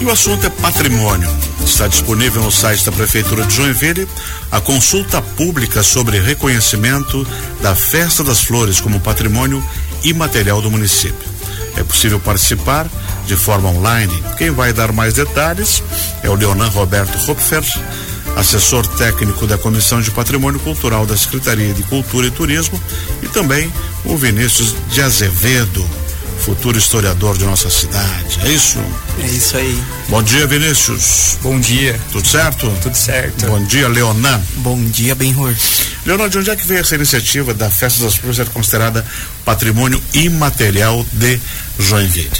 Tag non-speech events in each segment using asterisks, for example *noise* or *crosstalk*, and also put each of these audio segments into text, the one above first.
E o assunto é patrimônio. Está disponível no site da Prefeitura de Joinville a consulta pública sobre reconhecimento da Festa das Flores como patrimônio imaterial do município. É possível participar de forma online. Quem vai dar mais detalhes é o Leonan Roberto Hopfer, assessor técnico da Comissão de Patrimônio Cultural da Secretaria de Cultura e Turismo, e também o Vinícius de Azevedo, futuro historiador de nossa cidade. É isso? É isso aí. Bom dia, Vinícius. Bom dia. Tudo certo? Tudo certo. Bom dia, Leonan. Bom dia, Benhor. Leonan, de onde é que veio essa iniciativa da Festa das Flores ser considerada patrimônio imaterial de Joinville?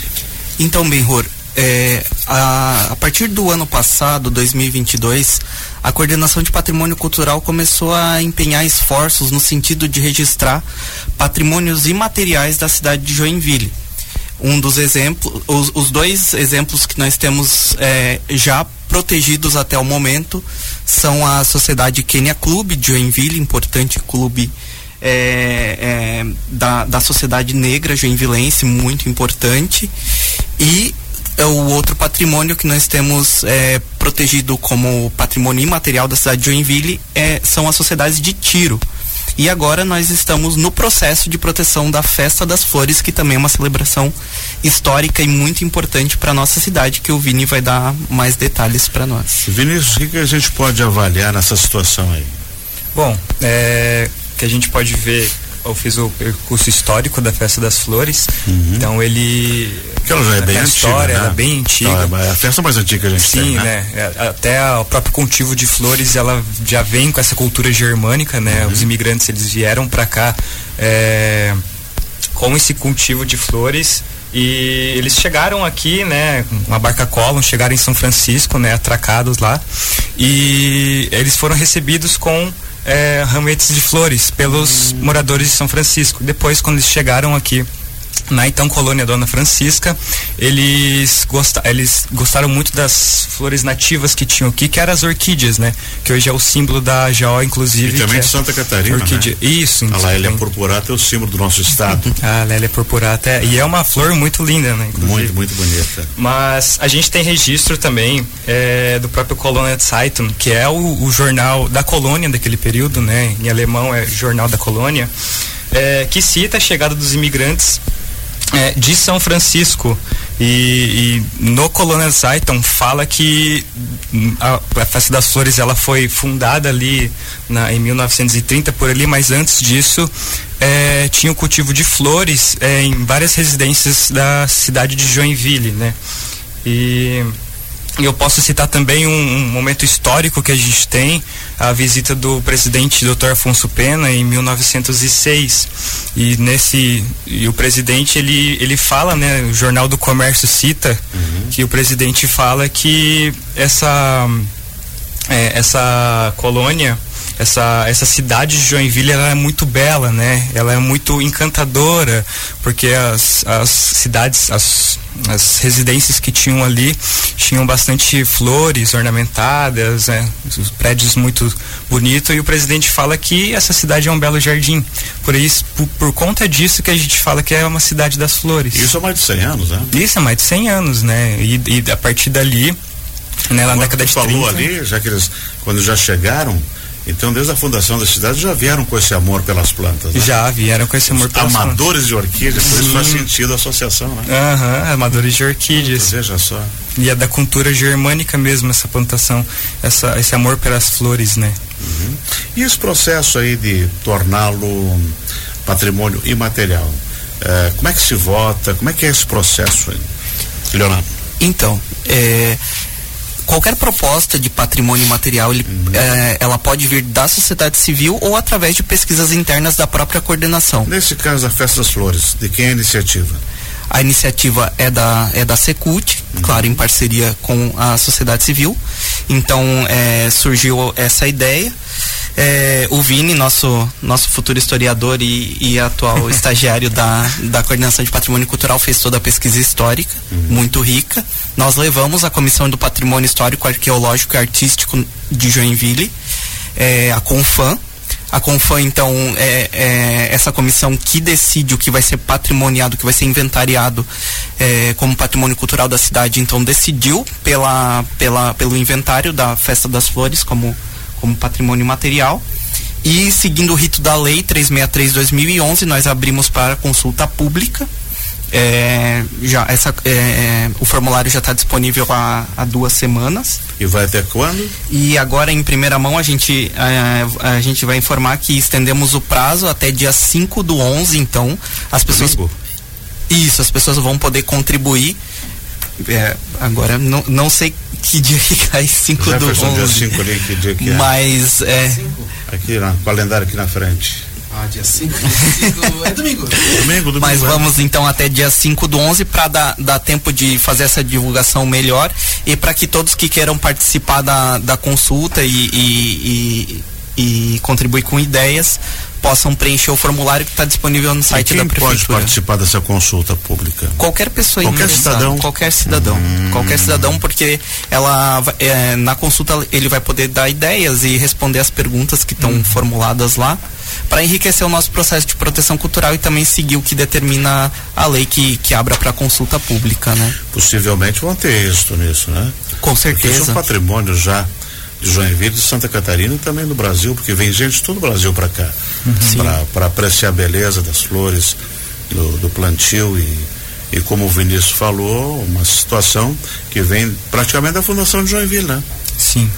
Então, Benhor, é, a, a, partir do ano passado, 2022, a Coordenação de Patrimônio Cultural começou a empenhar esforços no sentido de registrar patrimônios imateriais da cidade de Joinville. Um dos exemplos, os, os dois exemplos que nós temos é, já protegidos até o momento são a Sociedade Kenya Clube de Joinville, importante clube é, é, da, da sociedade negra joinvilense, muito importante, e é o outro patrimônio que nós temos é, protegido como patrimônio imaterial da cidade de Joinville é, são as sociedades de tiro. E agora nós estamos no processo de proteção da Festa das Flores, que também é uma celebração histórica e muito importante para nossa cidade, que o Vini vai dar mais detalhes para nós. Vinícius, o que, que, a gente pode avaliar nessa situação aí? Bom, é, que a gente pode ver eu fiz o percurso histórico da Festa das Flores. Uhum. Então ele. Que ela já é bem antiga. história né? ela é bem antiga. Então, é a festa mais antiga que a gente Sim, tem. né? né? É, até o próprio cultivo de flores ela já vem com essa cultura germânica, né? Uhum. Os imigrantes eles vieram para cá é, com esse cultivo de flores. E eles chegaram aqui, né, uma barca Colon, chegaram em São Francisco, né, atracados lá. E eles foram recebidos com é, rametes de flores pelos moradores de São Francisco. Depois, quando eles chegaram aqui na então colônia Dona Francisca, eles, gosta, eles gostaram muito das flores nativas que tinham aqui, que eram as orquídeas, né? Que hoje é o símbolo da JO, inclusive. E também é de Santa Catarina, orquídea. né? Isso. A Lélia purpurata é o símbolo do nosso estado. *laughs* a Lélia purpurata é, e é uma flor muito linda, né? Inclusive. Muito, muito bonita. Mas a gente tem registro também é, do próprio Colônia Zeitung, que é o, o jornal da colônia daquele período, né? Em alemão é Jornal da Colônia. É, que cita a chegada dos imigrantes é, de São Francisco e, e no Colônia Zeitung fala que a, a, Festa das Flores ela foi fundada ali na, em 1930 por ali, mas antes disso é, tinha o cultivo de flores é, em várias residências da cidade de Joinville, né? E eu posso citar também um, um, momento histórico que a gente tem, a visita do presidente Dr. Afonso Pena em 1906. E nesse e o presidente ele ele fala, né, o Jornal do Comércio cita uhum. que o presidente fala que essa é, essa colônia essa, essa cidade de Joinville ela é muito bela, né? Ela é muito encantadora, porque as, as cidades, as, as residências que tinham ali tinham bastante flores ornamentadas, né? os prédios muito bonitos, e o presidente fala que essa cidade é um belo jardim. Por isso, por, por conta disso que a gente fala que é uma cidade das flores. Isso há mais de 100 anos, né? Isso há mais de 100 anos, né? E, e a partir dali, né, na década de falou 30. ali, já que eles, quando já chegaram, então, desde a fundação da cidade já vieram com esse amor pelas plantas. Né? Já vieram com esse amor Os pelas amadores plantas. de orquídeas, por isso faz sentido a associação, né? Aham, uhum, amadores de orquídeas. Veja só. E é da cultura germânica mesmo essa plantação, essa, esse amor pelas flores, né? Uhum. E esse processo aí de torná-lo patrimônio imaterial, é, como é que se vota? Como é que é esse processo aí? Leonardo. Então, é, qualquer proposta de patrimônio material, ele, uhum. é, ela pode vir da sociedade civil ou através de pesquisas internas da própria coordenação. Nesse caso, a Festa das Flores, de quem é a iniciativa? A iniciativa é da, é da Secult, uhum. claro, em parceria com a sociedade civil. Então, é, surgiu essa ideia. É, o Vini, nosso, nosso futuro historiador e, e atual *laughs* estagiário da, da Coordenação de Patrimônio Cultural, fez toda a pesquisa histórica, uhum. muito rica. Nós levamos a Comissão do Patrimônio Histórico, Arqueológico e Artístico de Joinville, é, a Confam, A Confam, então, é, é, essa comissão que decide o que vai ser patrimoniado, o que vai ser inventariado é, como patrimônio cultural da cidade, então decidiu pela, pela, pelo inventário da Festa das Flores como, como patrimônio material. E seguindo o rito da lei 363-2011, nós abrimos para consulta pública é, já essa, é, é, o formulário já está disponível há, há, duas semanas. E vai até quando? E agora, em primeira mão, a gente, a, é, a gente vai informar que estendemos o prazo até dia 5 do 11. Então, as pessoas. Domingo. Isso, as pessoas vão poder contribuir. É, agora, não, não sei que *laughs* dia que cai 5 do 11. Dia 5 ali, que dia que é. Mas. É, aqui, no calendário aqui na frente. Ah, dia 5? *laughs* é domingo. domingo, domingo. Mas é. vamos então até dia 5 do 11 para dar, dar tempo de fazer essa divulgação melhor e para que todos que queiram participar da, da consulta e, e, e, e contribuir com ideias possam preencher o formulário que está disponível no site da prefeitura. pode participar dessa consulta pública? Qualquer pessoa qualquer cidadão, qualquer cidadão, hum. qualquer cidadão, porque ela é, na consulta ele vai poder dar ideias e responder as perguntas que estão hum. formuladas lá para enriquecer o nosso processo de proteção cultural e também seguir o que determina a lei que, que abra para consulta pública, né? Possivelmente vão ter êxito nisso, né? Com certeza. Porque é um patrimônio já de Joinville, de Santa Catarina e também do Brasil, porque vem gente de todo o Brasil para cá, uhum. para apreciar a beleza das flores, do, do plantio e, e como o Vinícius falou, uma situação que vem praticamente da Fundação de Joinville, né? Sim.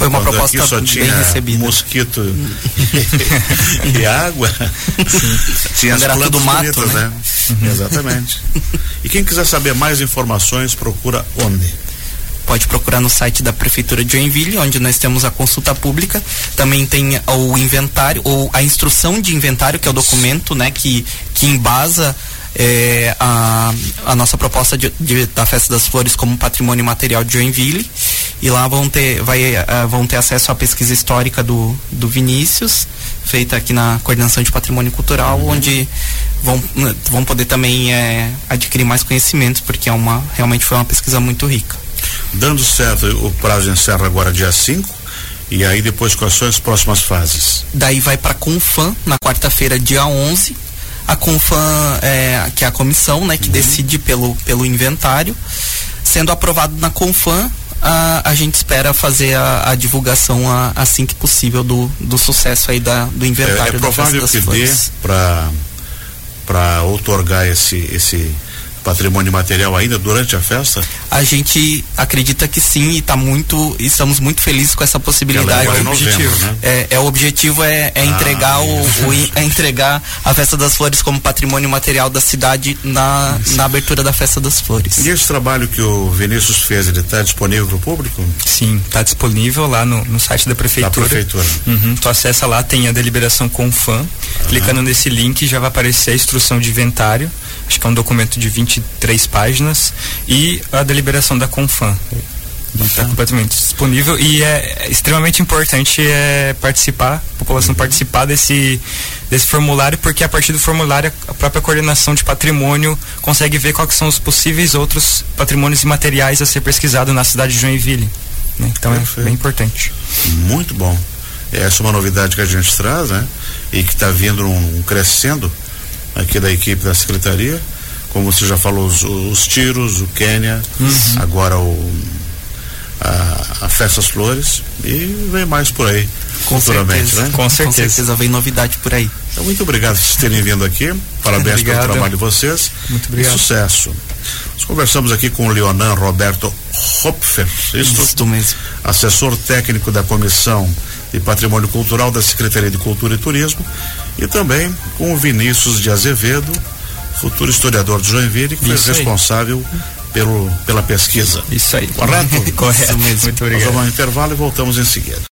Foi uma Quando proposta só tinha bem recebida. Mosquito *laughs* e água. Sim. Tinha as plantas mato, bonitas, né? né? Uhum. Exatamente. E quem quiser saber mais informações, procura onde? pode procurar no site da Prefeitura de Joinville, onde nós temos a consulta pública. Também tem o inventário, ou a instrução de inventário, que é o documento né, que, que embasa é, a, a nossa proposta de, de, da Festa das Flores como patrimônio material de Joinville. E lá vão ter, vai, uh, vão ter acesso à pesquisa histórica do, do Vinícius, feita aqui na Coordenação de Patrimônio Cultural, uhum. onde vão, vão poder também é, adquirir mais conhecimentos, porque é uma, realmente foi uma pesquisa muito rica. Dando certo, o prazo encerra agora dia 5. E aí depois quais são as próximas fases? Daí vai para a Confam na quarta-feira, dia 11. A Confam é que é a comissão, né, que uhum. decide pelo pelo inventário. Sendo aprovado na Confam, a, a gente espera fazer a, a divulgação a, assim que possível do, do sucesso aí da, do inventário é, é provável que dê para para otorgar esse esse patrimônio material ainda durante a festa? A gente acredita que sim e tá muito, estamos muito felizes com essa possibilidade. É, o objetivo, né? é, é, o objetivo é, é ah, entregar o, o, é entregar a festa das flores como patrimônio material da cidade na, na abertura da festa das flores. E esse trabalho que o Vinícius fez, ele está disponível para o público? Sim, está disponível lá no, no site da prefeitura. Da prefeitura. Uhum, tu acessa lá, tem a deliberação com fã. Clicando nesse link já vai aparecer a instrução de inventário acho que é um documento de 23 páginas, e a deliberação da Confam. Está completamente disponível e é extremamente importante é, participar, a população uhum. participar desse, desse formulário, porque a partir do formulário a própria coordenação de patrimônio consegue ver quais são os possíveis outros patrimônios imateriais a ser pesquisado na cidade de Joinville. Né? Então Perfeito. é bem importante. Muito bom. Essa é uma novidade que a gente traz, né? E que está vindo um, um crescendo aqui da equipe da secretaria. Como você já falou, os, os tiros, o Quênia, uhum. agora o, a, a Festas Flores e vem mais por aí. Com certeza, né? Com certeza. Com certeza vem novidade por aí. Então, muito obrigado por terem vindo aqui. Parabéns pelo trabalho de vocês. Muito obrigado. E sucesso. Nós conversamos aqui com o Leonan Roberto Hopfer, isso, isso mesmo. assessor técnico da Comissão de Patrimônio Cultural da Secretaria de Cultura e Turismo, e também com o Vinícius de Azevedo, futuro historiador de Joinville, que Isso foi aí. responsável pelo, pela pesquisa. Isso aí. Correto? *laughs* Correto. Muito obrigado. Nós vamos ao intervalo e voltamos em seguida.